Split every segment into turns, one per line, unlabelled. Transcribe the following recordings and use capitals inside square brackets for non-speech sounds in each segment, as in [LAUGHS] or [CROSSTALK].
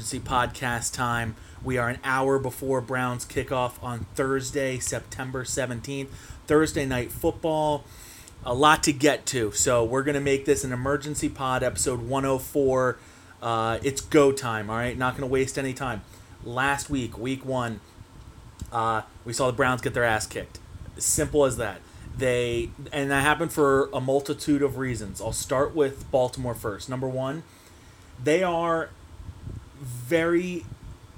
emergency podcast time. We are an hour before Browns kickoff on Thursday, September 17th. Thursday night football. A lot to get to. So we're going to make this an emergency pod, episode 104. Uh, it's go time, all right? Not going to waste any time. Last week, week one, uh, we saw the Browns get their ass kicked. Simple as that. They and that happened for a multitude of reasons. I'll start with Baltimore first. Number one, they are very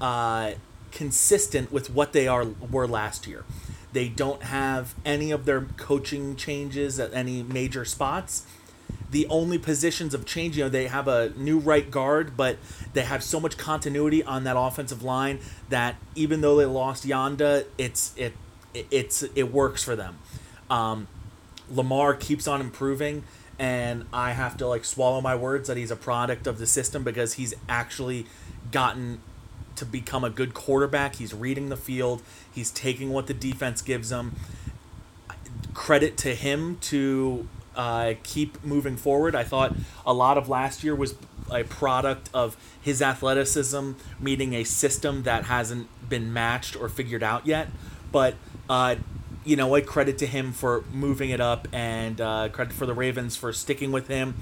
uh, consistent with what they are were last year. They don't have any of their coaching changes at any major spots. The only positions of change, you know, they have a new right guard, but they have so much continuity on that offensive line that even though they lost Yanda, it's it it's it works for them. Um, Lamar keeps on improving, and I have to like swallow my words that he's a product of the system because he's actually gotten to become a good quarterback. He's reading the field. He's taking what the defense gives him. Credit to him to uh, keep moving forward. I thought a lot of last year was a product of his athleticism meeting a system that hasn't been matched or figured out yet. But uh, you know what? Credit to him for moving it up, and uh, credit for the Ravens for sticking with him,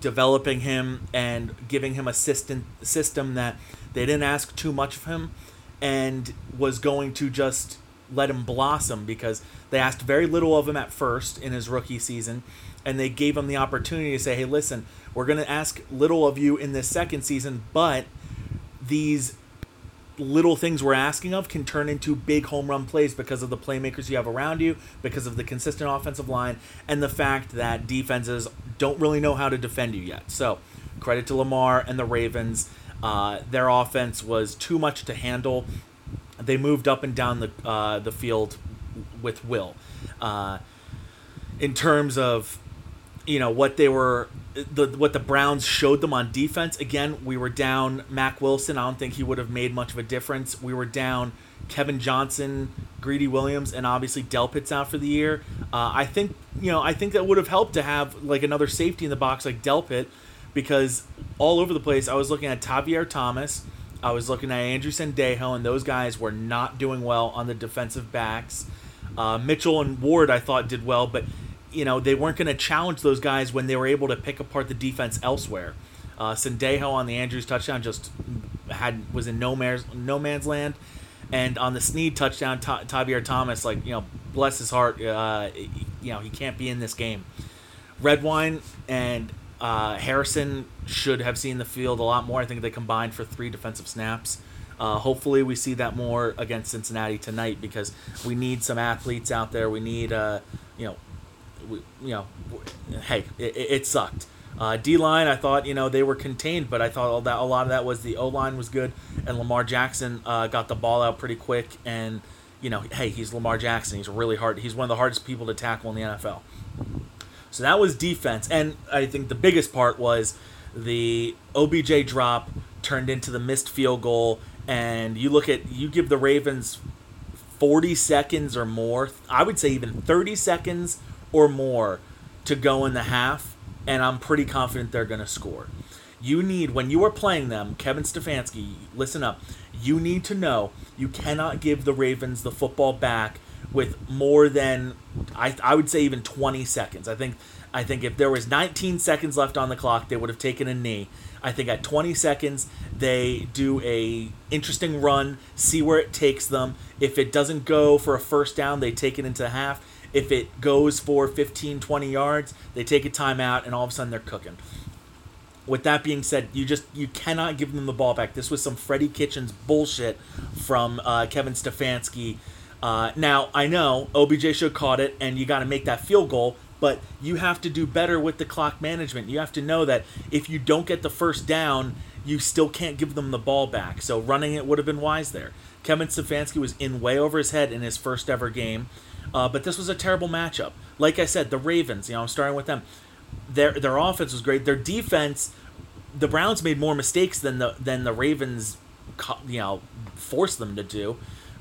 developing him, and giving him a system system that they didn't ask too much of him, and was going to just let him blossom because they asked very little of him at first in his rookie season, and they gave him the opportunity to say, "Hey, listen, we're going to ask little of you in this second season, but these little things we're asking of can turn into big home run plays because of the playmakers you have around you, because of the consistent offensive line, and the fact that defenses don't really know how to defend you yet. So, credit to Lamar and the Ravens. Uh, their offense was too much to handle. They moved up and down the uh, the field with will. Uh, in terms of you know what they were the what the Browns showed them on defense. Again, we were down Mack Wilson. I don't think he would have made much of a difference. We were down Kevin Johnson, Greedy Williams, and obviously Delpit's out for the year. Uh, I think you know I think that would have helped to have like another safety in the box like Delpit, because all over the place I was looking at Tavierre Thomas, I was looking at Andrew Sendejo, and those guys were not doing well on the defensive backs. Uh, Mitchell and Ward I thought did well, but you know they weren't going to challenge those guys when they were able to pick apart the defense elsewhere. Uh, Sendejo on the Andrews touchdown just had was in no man's no man's land, and on the Snead touchdown, Tavierre Thomas like you know bless his heart, uh, you know he can't be in this game. Redwine and uh, Harrison should have seen the field a lot more. I think they combined for three defensive snaps. Uh, hopefully, we see that more against Cincinnati tonight because we need some athletes out there. We need, uh, you know, we, you know, hey, it, it sucked. Uh, D line, I thought you know they were contained, but I thought all that a lot of that was the O line was good, and Lamar Jackson uh, got the ball out pretty quick, and you know, hey, he's Lamar Jackson. He's really hard. He's one of the hardest people to tackle in the NFL. So that was defense, and I think the biggest part was the OBJ drop turned into the missed field goal, and you look at you give the Ravens 40 seconds or more. I would say even 30 seconds or more to go in the half, and I'm pretty confident they're going to score. You need, when you are playing them, Kevin Stefanski, listen up. You need to know you cannot give the Ravens the football back with more than, I, I would say, even 20 seconds. I think. I think if there was 19 seconds left on the clock, they would have taken a knee. I think at 20 seconds they do a interesting run, see where it takes them. If it doesn't go for a first down, they take it into half. If it goes for 15, 20 yards, they take a timeout, and all of a sudden they're cooking. With that being said, you just you cannot give them the ball back. This was some Freddie Kitchens bullshit from uh, Kevin Stefanski. Uh, now I know OBJ should have caught it, and you got to make that field goal. But you have to do better with the clock management. You have to know that if you don't get the first down, you still can't give them the ball back. So running it would have been wise there. Kevin Stefanski was in way over his head in his first ever game. Uh, but this was a terrible matchup. Like I said, the Ravens, you know, I'm starting with them. Their their offense was great. Their defense, the Browns made more mistakes than the than the Ravens, you know, forced them to do.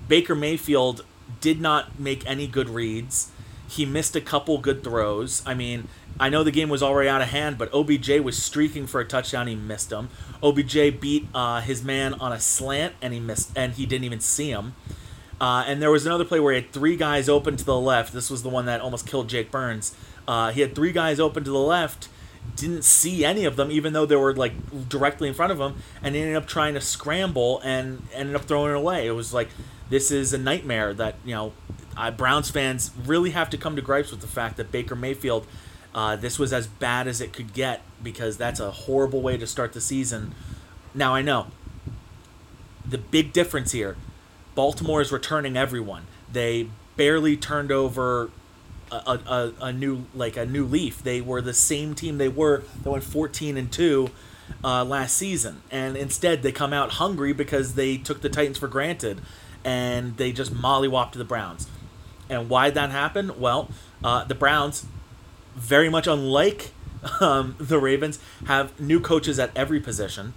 Baker Mayfield did not make any good reads. He missed a couple good throws. I mean, I know the game was already out of hand, but OBJ was streaking for a touchdown. He missed him. OBJ beat uh, his man on a slant, and he missed, and he didn't even see him. Uh, and there was another play where he had three guys open to the left. This was the one that almost killed Jake Burns. Uh, he had three guys open to the left, didn't see any of them, even though they were like directly in front of him, and ended up trying to scramble and ended up throwing it away. It was like this is a nightmare that you know Browns fans really have to come to gripes with the fact that Baker Mayfield. Uh, this was as bad as it could get because that's a horrible way to start the season. Now I know the big difference here Baltimore is returning everyone. They barely turned over a, a, a, new like a new leaf. They were the same team they were that went 14 and 2 uh, last season. And instead they come out hungry because they took the Titans for granted and they just mollywopped the Browns. And why did that happen? Well, uh, the Browns, very much unlike um, [LAUGHS] the Ravens, have new coaches at every position.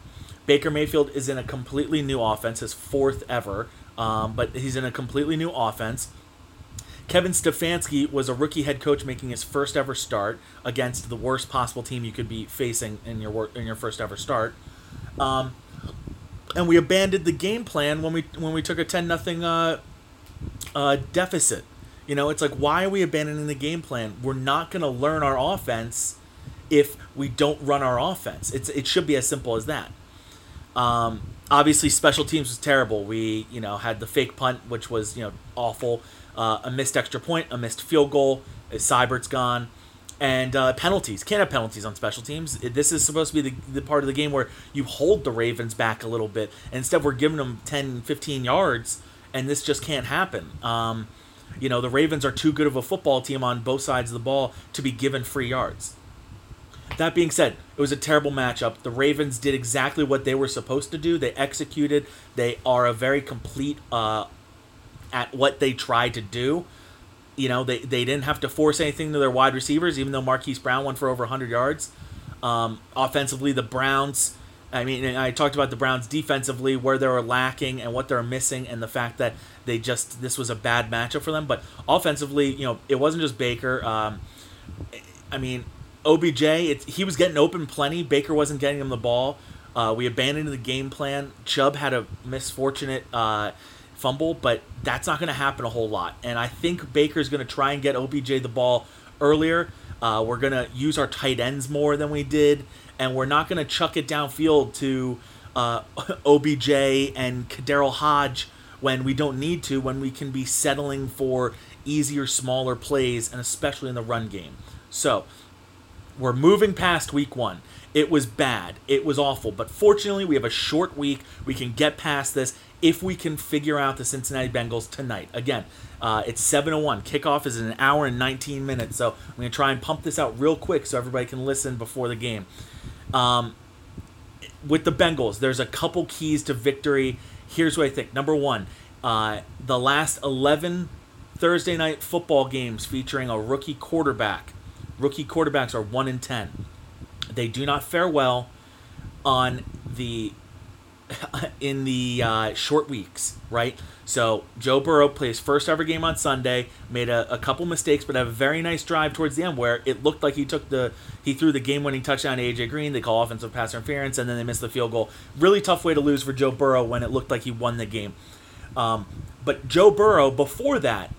Baker Mayfield is in a completely new offense, his fourth ever, um, but he's in a completely new offense. Kevin Stefanski was a rookie head coach making his first ever start against the worst possible team you could be facing in your work in your first ever start. Um, and we abandoned the game plan when we when we took a ten nothing uh, uh, deficit. You know, it's like why are we abandoning the game plan? We're not going to learn our offense if we don't run our offense. It's it should be as simple as that. Um, obviously, special teams was terrible. We you know had the fake punt, which was you know awful uh, a missed extra point, a missed field goal. Seibert's gone. And uh, penalties. Can't have penalties on special teams. This is supposed to be the, the part of the game where you hold the Ravens back a little bit. Instead, we're giving them 10, 15 yards, and this just can't happen. Um, you know, the Ravens are too good of a football team on both sides of the ball to be given free yards. That being said, it was a terrible matchup. The Ravens did exactly what they were supposed to do. They executed. They are a very complete uh, at what they tried to do. You know, they, they didn't have to force anything to their wide receivers, even though Marquise Brown went for over 100 yards. Um, offensively, the Browns, I mean, I talked about the Browns defensively, where they were lacking and what they're missing, and the fact that they just, this was a bad matchup for them. But offensively, you know, it wasn't just Baker. Um, I mean, OBJ, he was getting open plenty. Baker wasn't getting him the ball. Uh, we abandoned the game plan. Chubb had a misfortunate. Uh, fumble, but that's not going to happen a whole lot. And I think Baker's going to try and get OBJ the ball earlier. Uh, we're going to use our tight ends more than we did, and we're not going to chuck it downfield to uh, [LAUGHS] OBJ and KhaDarel Hodge when we don't need to, when we can be settling for easier, smaller plays, and especially in the run game. So, we're moving past week one. It was bad. It was awful. But fortunately, we have a short week. We can get past this if we can figure out the Cincinnati Bengals tonight. Again, uh, it's 7.01. Kickoff is in an hour and 19 minutes. So I'm going to try and pump this out real quick so everybody can listen before the game. Um, with the Bengals, there's a couple keys to victory. Here's what I think. Number one, uh, the last 11 Thursday night football games featuring a rookie quarterback. Rookie quarterbacks are 1 in 10. They do not fare well on the [LAUGHS] in the uh, short weeks, right? So Joe Burrow plays first ever game on Sunday, made a, a couple mistakes, but had a very nice drive towards the end where it looked like he took the he threw the game winning touchdown to AJ Green. They call offensive pass interference, and then they missed the field goal. Really tough way to lose for Joe Burrow when it looked like he won the game. Um, but Joe Burrow before that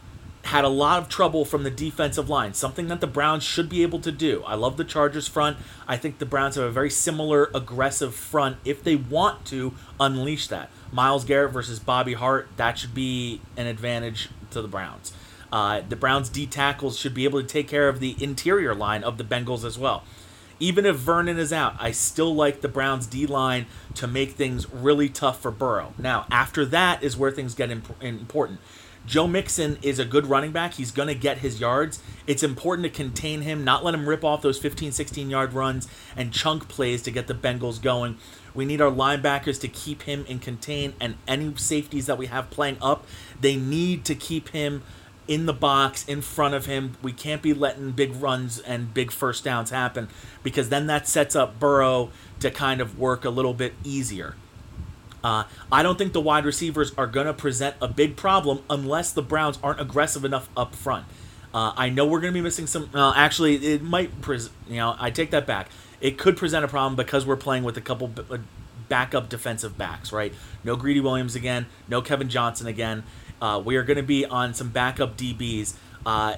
had a lot of trouble from the defensive line, something that the Browns should be able to do. I love the Chargers front. I think the Browns have a very similar aggressive front if they want to unleash that. Myles Garrett versus Bobby Hart, that should be an advantage to the Browns. Uh, the Browns D tackles should be able to take care of the interior line of the Bengals as well. Even if Vernon is out, I still like the Browns D line to make things really tough for Burrow. Now, after that is where things get imp- important. Joe Mixon is a good running back. He's going to get his yards. It's important to contain him, not let him rip off those 15, 16 yard runs and chunk plays to get the Bengals going. We need our linebackers to keep him in contain, and any safeties that we have playing up, they need to keep him in the box in front of him. We can't be letting big runs and big first downs happen because then that sets up Burrow to kind of work a little bit easier. Uh, I don't think the wide receivers are going to present a big problem unless the Browns aren't aggressive enough up front. Uh, I know we're going to be missing some. Well, actually, it might. Pres- you know, I take that back. It could present a problem because we're playing with a couple b- uh, backup defensive backs, right? No Greedy Williams again. No Kevin Johnson again. Uh, we are going to be on some backup DBs. Uh,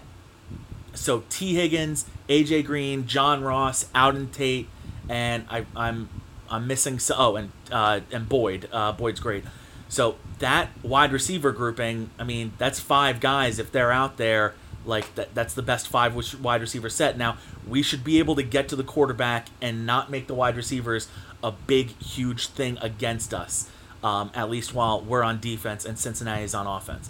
so Tee Higgins, AJ Green, John Ross, Auden Tate, and I, I'm I'm missing. So, oh, and uh, and Boyd. Uh, Boyd's great. So that wide receiver grouping, I mean, that's five guys. If they're out there, like that, that's the best five wide receiver set. Now we should be able to get to the quarterback and not make the wide receivers a big, huge thing against us. Um, at least while we're on defense and Cincinnati is on offense.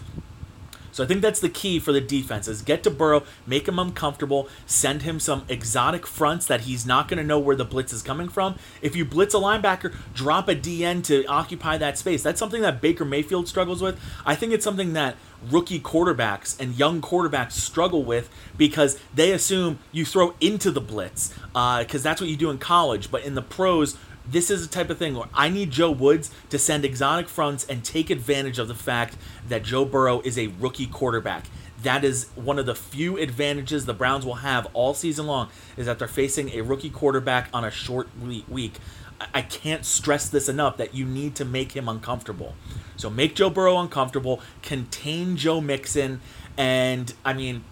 So I think that's the key for the defense is get to Burrow, make him uncomfortable, send him some exotic fronts that he's not going to know where the blitz is coming from. If you blitz a linebacker, drop a DN to occupy that space. That's something that Baker Mayfield struggles with. I think it's something that rookie quarterbacks and young quarterbacks struggle with because they assume you throw into the blitz because uh, that's what you do in college. But in the pros, this is the type of thing where I need Joe Woods to send exotic fronts and take advantage of the fact that Joe Burrow is a rookie quarterback. That is one of the few advantages the Browns will have all season long is that they're facing a rookie quarterback on a short week. I can't stress this enough that you need to make him uncomfortable. So make Joe Burrow uncomfortable, contain Joe Mixon, and I mean,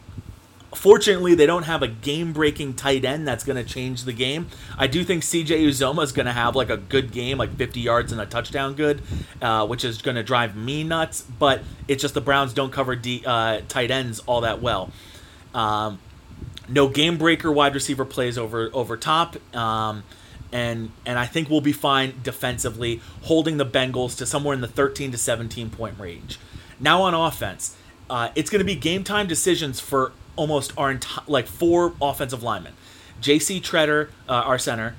Fortunately, they don't have a game-breaking tight end that's going to change the game. I do think CJ Uzomah is going to have like a good game, like 50 yards and a touchdown, good, uh, which is going to drive me nuts. But it's just the Browns don't cover uh, tight ends all that well. Um, no game breaker wide receiver plays over over top. Um, and and I think we'll be fine defensively, holding the Bengals to somewhere in the 13 to 17 point range. Now on offense, uh, it's going to be game time decisions for almost our entire like four offensive linemen. J.C. Tretter, uh, our center,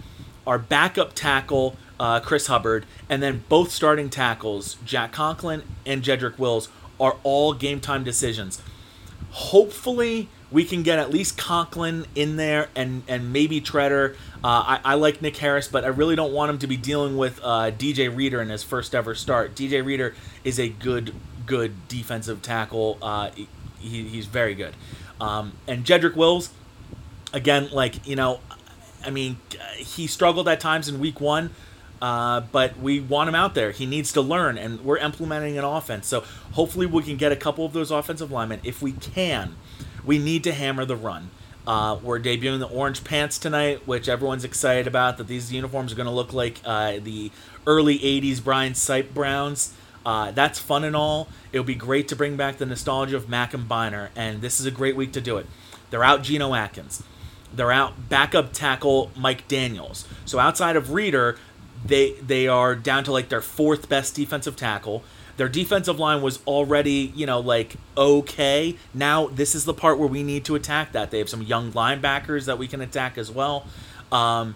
our backup tackle uh, Chris Hubbard, and then both starting tackles Jack Conklin and Jedrick Wills are all game time decisions. Hopefully, we can get at least Conklin in there and and maybe Tretter. Uh, I, I, like Nick Harris, but I really don't want him to be dealing with uh, DJ Reader in his first ever start. DJ Reader is a good good defensive tackle. Uh, he, he's very good. Um, and Jedrick Wills, again, like, you know, I mean, he struggled at times in week one, uh, but we want him out there. He needs to learn, and we're implementing an offense. So hopefully we can get a couple of those offensive linemen. If we can, we need to hammer the run. Uh, we're debuting the orange pants tonight, which everyone's excited about. That these uniforms are going to look like uh, the early '80s Brian Sipe Browns. Uh, that's fun and all. It'll be great to bring back the nostalgia of Mack and Byner, and this is a great week to do it. They're out Geno Atkins. They're out backup tackle Mike Daniels. So outside of Reader, they they are down to like their fourth best defensive tackle. Their defensive line was already, you know, like okay. Now this is the part where we need to attack that. They have some young linebackers that we can attack as well. Um,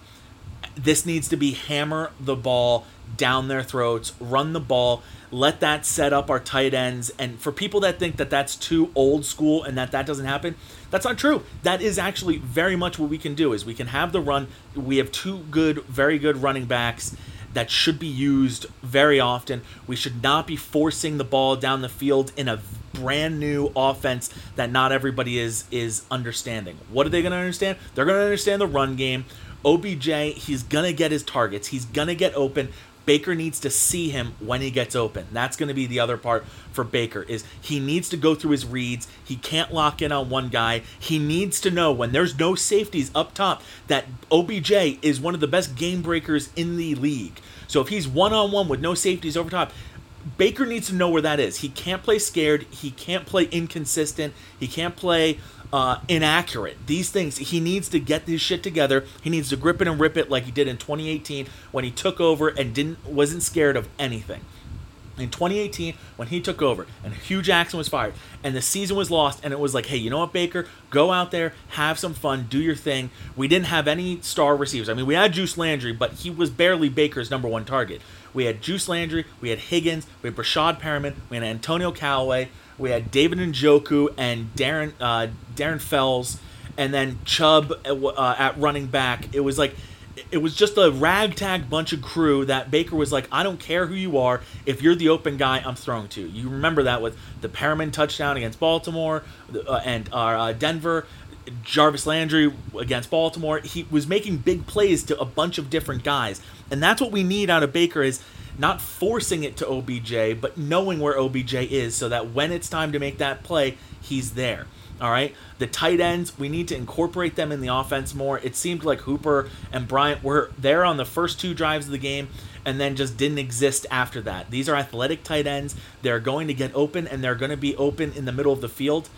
this needs to be hammer the ball down their throats, run the ball, let that set up our tight ends. And for people that think that that's too old school and that that doesn't happen, that's not true. That is actually very much what we can do. Is we can have the run. We have two good, very good running backs that should be used very often. We should not be forcing the ball down the field in a brand new offense that not everybody is is understanding. What are they going to understand? They're going to understand the run game. OBJ, he's going to get his targets. He's going to get open. Baker needs to see him when he gets open. That's going to be the other part for Baker is he needs to go through his reads. He can't lock in on one guy. He needs to know when there's no safeties up top that OBJ is one of the best game breakers in the league. So if he's one on one with no safeties over top, Baker needs to know where that is. He can't play scared. He can't play inconsistent. He can't play uh, inaccurate. These things, he needs to get this shit together. He needs to grip it and rip it like he did in 2018 when he took over and didn't wasn't scared of anything. In 2018, when he took over and Hue Jackson was fired and the season was lost, and it was like, hey, you know what, Baker? Go out there, have some fun, do your thing. We didn't have any star receivers. I mean, we had Juice Landry, but he was barely Baker's number one target. We had Juice Landry, we had Higgins, we had Breshad Perriman, we had Antonio Callaway, we had David Njoku and Darren uh, Darren Fells, and then Chubb uh, uh, at running back. It was like it was just a ragtag bunch of crew that Baker was like, I don't care who you are. If you're the open guy, I'm throwing to. You remember that with the Perriman touchdown against Baltimore uh, and uh, Denver, Jarvis Landry against Baltimore. He was making big plays to a bunch of different guys, and that's what we need out of Baker is not forcing it to OBJ, but knowing where OBJ is, so that when it's time to make that play, he's there. All right. The tight ends, we need to incorporate them in the offense more. It seemed like Hooper and Bryant were there on the first two drives of the game and then just didn't exist after that. These are athletic tight ends. They're going to get open and they're going to be open in the middle of the field.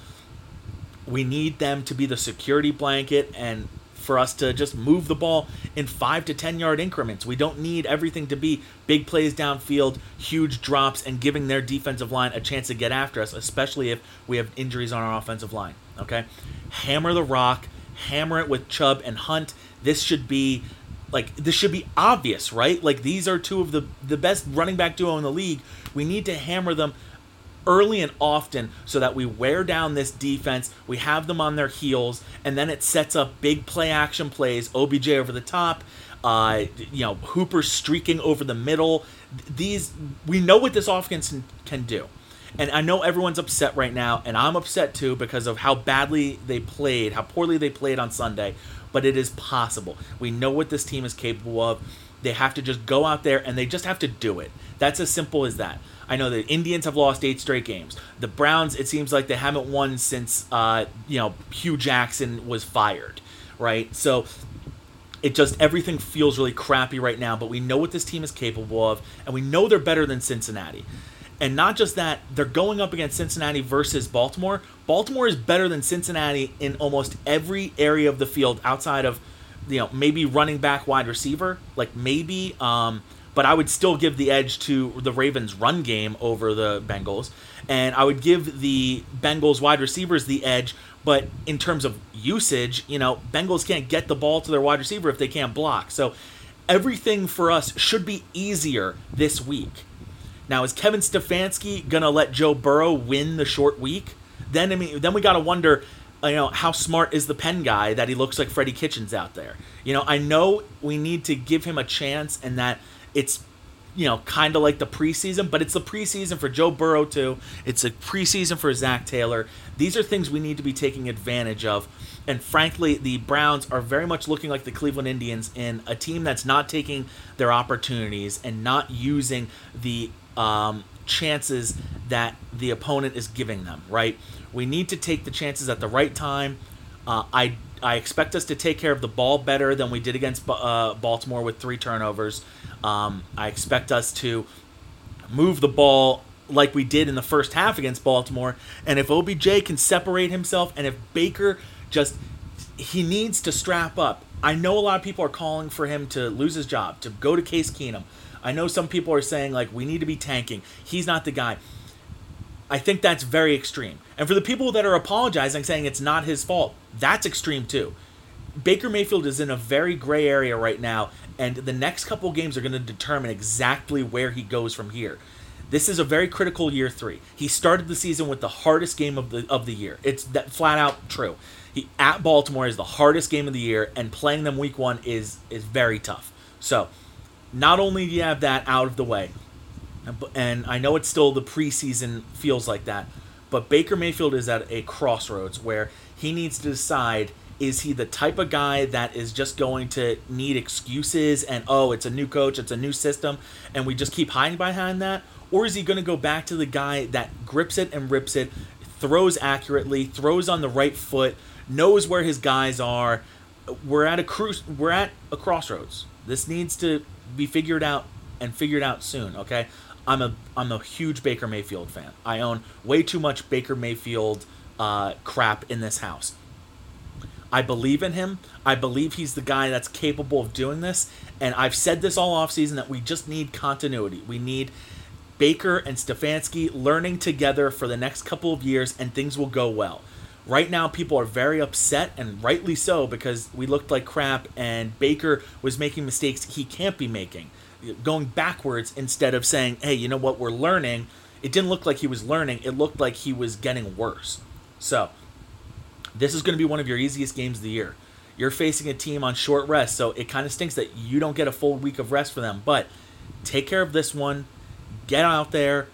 We need them to be the security blanket and for us to just move the ball in five to 10 yard increments. We don't need everything to be big plays downfield, huge drops, and giving their defensive line a chance to get after us, especially if we have injuries on our offensive line. Okay? Hammer the rock, hammer it with Chubb and Hunt. This should be like this should be obvious, right? Like these are two of the the best running back duo in the league. We need to hammer them early and often so that we wear down this defense, we have them on their heels, and then it sets up big play action plays, OBJ over the top, uh, you know, Hooper streaking over the middle. These we know what this offense can do. And I know everyone's upset right now, and I'm upset too because of how badly they played, how poorly they played on Sunday. But it is possible. We know what this team is capable of. They have to just go out there and they just have to do it. That's as simple as that. I know the Indians have lost eight straight games. The Browns, it seems like they haven't won since uh, you know Hue Jackson was fired, right? So it just everything feels really crappy right now. But we know what this team is capable of, and we know they're better than Cincinnati. And not just that, they're going up against Cincinnati versus Baltimore. Baltimore is better than Cincinnati in almost every area of the field outside of, you know, maybe running back, wide receiver, like maybe. Um, but I would still give the edge to the Ravens' run game over the Bengals, and I would give the Bengals wide receivers the edge. But in terms of usage, you know, Bengals can't get the ball to their wide receiver if they can't block. So everything for us should be easier this week. Now, is Kevin Stefanski gonna let Joe Burrow win the short week? Then I mean, then we gotta wonder, you know, how smart is the pen guy that he looks like Freddie Kitchens out there? You know, I know we need to give him a chance, and that it's you know, kind of like the preseason, but it's the preseason for Joe Burrow too. It's a preseason for Zac Taylor. These are things we need to be taking advantage of. And frankly, the Browns are very much looking like the Cleveland Indians in a team that's not taking their opportunities and not using the um, chances that the opponent is giving them, right? We need to take the chances at the right time. Uh, I I expect us to take care of the ball better than we did against uh, Baltimore with three turnovers. Um, I expect us to move the ball like we did in the first half against Baltimore. And if OBJ can separate himself, and if Baker just he needs to strap up. I know a lot of people are calling for him to lose his job, to go to Case Keenum. I know some people are saying like we need to be tanking. He's not the guy. I think that's very extreme. And for the people that are apologizing, saying it's not his fault, that's extreme too. Baker Mayfield is in a very gray area right now, and the next couple games are going to determine exactly where he goes from here. This is a very critical year three. He started the season with the hardest game of the of the year. It's that flat out true. He at Baltimore is the hardest game of the year, and playing them week one is is very tough. So, not only do you have that out of the way, and I know it's still the preseason feels like that, but Baker Mayfield is at a crossroads where he needs to decide is he the type of guy that is just going to need excuses and oh it's a new coach it's a new system and we just keep hiding behind that? Or is he going to go back to the guy that grips it and rips it throws accurately throws on the right foot knows where his guys are? We're at a cruise we're at a crossroads. This needs to be figured out and figured out soon okay i'm a i'm a huge baker mayfield fan i own way too much baker mayfield uh, crap in this house. I believe in him. I believe he's the guy that's capable of doing this. And I've said this all offseason that we just need continuity. We need Baker and Stefanski learning together for the next couple of years, and things will go well. Right now, people are very upset, and rightly so, because we looked like crap, and Baker was making mistakes he can't be making, going backwards instead of saying, hey, you know what, we're learning. It didn't look like he was learning, it looked like he was getting worse. So, this is going to be one of your easiest games of the year. You're facing a team on short rest, so it kind of stinks that you don't get a full week of rest for them. But take care of this one. Get out there,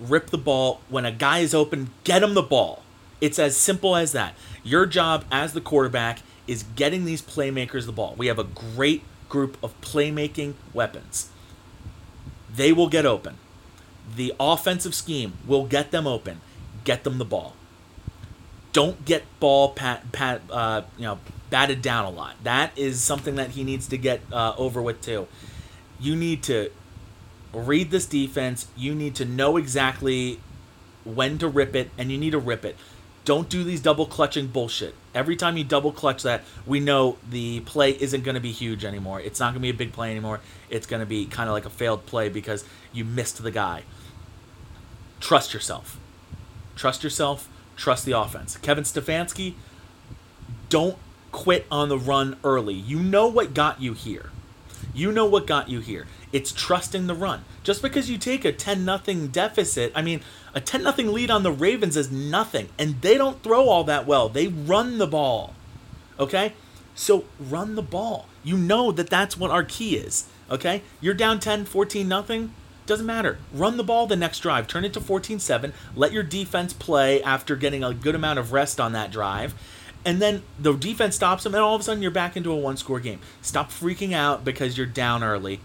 rip the ball. When a guy is open, get him the ball. It's as simple as that. Your job as the quarterback is getting these playmakers the ball. We have a great group of playmaking weapons. They will get open. The offensive scheme will get them open. Get them the ball. Don't get ball pat, pat uh, you know batted down a lot. That is something that he needs to get uh, over with too. You need to read this defense. You need to know exactly when to rip it, and you need to rip it. Don't do these double clutching bullshit. Every time you double clutch that, we know the play isn't going to be huge anymore. It's not going to be a big play anymore. It's going to be kind of like a failed play because you missed the guy. Trust yourself. Trust yourself. Trust the offense. Kevin Stefanski, don't quit on the run early. You know what got you here. You know what got you here. It's trusting the run. Just because you take a 10 nothing deficit, I mean, a 10 nothing lead on the Ravens is nothing, and they don't throw all that well. They run the ball. Okay? So run the ball. You know that that's what our key is. Okay? You're down 10, 14 nothing. Doesn't matter. Run the ball the next drive. Turn it to 14 7. Let your defense play after getting a good amount of rest on that drive and then the defense stops them, and all of a sudden you're back into a one score game. Stop freaking out because you're down early,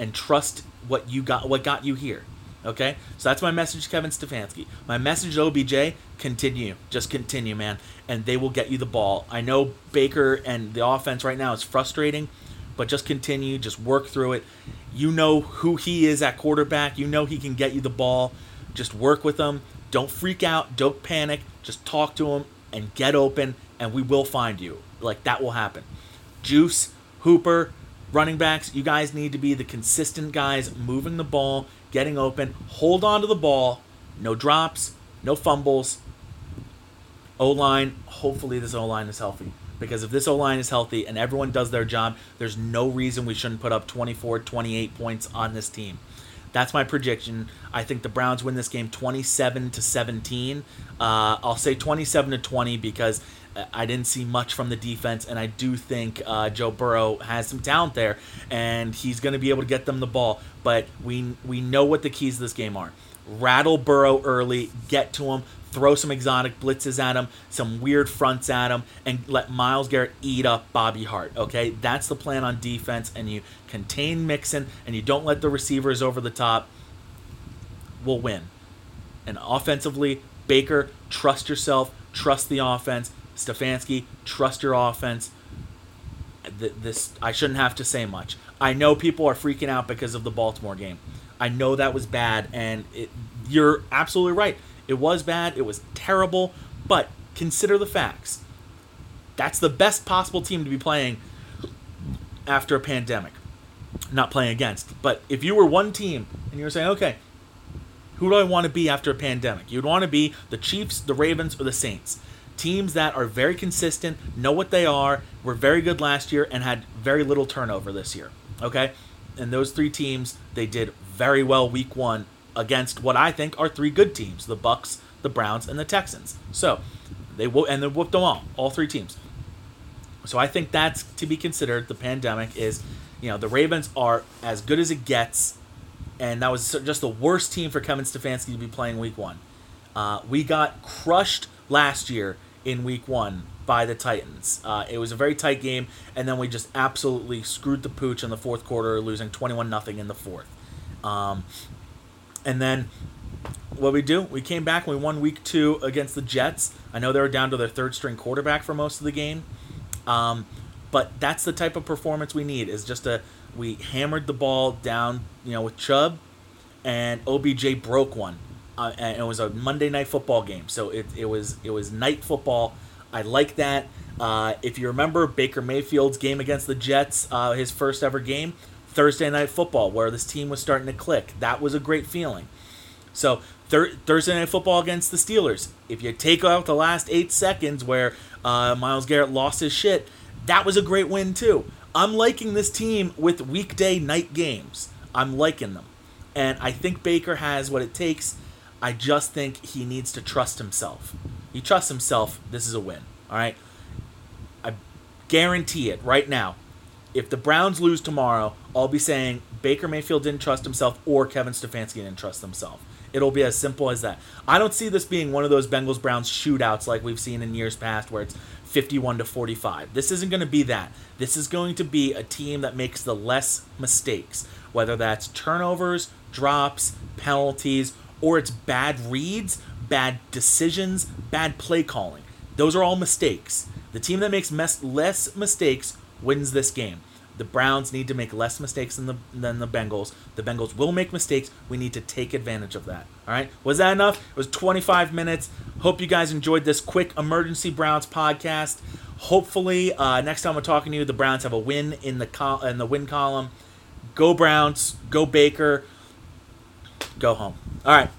and trust what you got, what got you here. Okay, so that's my message, Kevin Stefanski. My message, to OBJ: continue, just continue, man, and they will get you the ball. I know Baker and the offense right now is frustrating, but just continue, just work through it. You know who he is at quarterback. You know he can get you the ball. Just work with him. Don't freak out. Don't panic. Just talk to him and get open and we will find you. Like that will happen. Juice, Hooper, running backs, you guys need to be the consistent guys moving the ball, getting open, hold on to the ball, no drops, no fumbles. O line, hopefully this O line is healthy. Because if this O line is healthy and everyone does their job, there's no reason we shouldn't put up 24, 28 points on this team. That's my prediction. I think the Browns win this game 27 to 17. Uh, I'll say 27 to 20 because I didn't see much from the defense, and I do think uh, Joe Burrow has some talent there, and he's going to be able to get them the ball. But we we know what the keys to this game are: rattle Burrow early, get to him, throw some exotic blitzes at him, some weird fronts at him, and let Myles Garrett eat up Bobby Hart. Okay, that's the plan on defense, and you contain Mixon, and you don't let the receivers over the top. We'll win. And offensively, Baker, trust yourself, trust the offense Stefanski, trust your offense. This I shouldn't have to say much. I know people are freaking out because of the Baltimore game. I know that was bad, and it, you're absolutely right. It was bad. It was terrible. But consider the facts. That's the best possible team to be playing after a pandemic. Not playing against. But if you were one team and you were saying, okay, who do I want to be after a pandemic? You'd want to be the Chiefs, the Ravens, or the Saints teams that are very consistent, know what they are, were very good last year, and had very little turnover this year. Okay? And those three teams, they did very well week one against what I think are three good teams the Bucs, the Browns, and the Texans. So they and they whooped them all, all three teams. So I think that's to be considered. The pandemic is, you know, the Ravens are as good as it gets, and that was just the worst team for Kevin Stefanski to be playing week one. Uh, we got crushed last year in week one by the Titans. Uh, it was a very tight game, and then we just absolutely screwed the pooch in the fourth quarter, losing 21 nothing in the fourth. Um, and then what we do, we came back we won week two against the Jets. I know they were down to their third string quarterback for most of the game. Um, but that's the type of performance we need is just a we hammered the ball down, you know, with Chubb and OBJ broke one uh, and it was a Monday night football game, so it, it was it was night football. I like that. Uh, if you remember Baker Mayfield's game against the Jets, uh, his first ever game, Thursday night football, where this team was starting to click, that was a great feeling. So thir- Thursday night football against the Steelers, if you take out the last eight seconds where uh, Myles Garrett lost his shit, that was a great win too. I'm liking this team with weekday night games. I'm liking them, and I think Baker has what it takes I just think he needs to trust himself. He trusts himself. This is a win. All right. I guarantee it right now. If the Browns lose tomorrow, I'll be saying Baker Mayfield didn't trust himself or Kevin Stefanski didn't trust himself. It'll be as simple as that. I don't see this being one of those Bengals Browns shootouts like we've seen in years past where it's 51 to 45. This isn't going to be that. This is going to be a team that makes the less mistakes, whether that's turnovers, drops, penalties, or it's bad reads, bad decisions, bad play calling. Those are all mistakes. The team that makes less mistakes wins this game. The Browns need to make less mistakes than the than the Bengals. The Bengals will make mistakes. We need to take advantage of that. All right. Was that enough? It was 25 minutes. Hope you guys enjoyed this quick emergency Browns podcast. Hopefully, uh, next time we're talking to you, the Browns have a win in the col- in the win column. Go Browns. Go Baker. Go home. All right.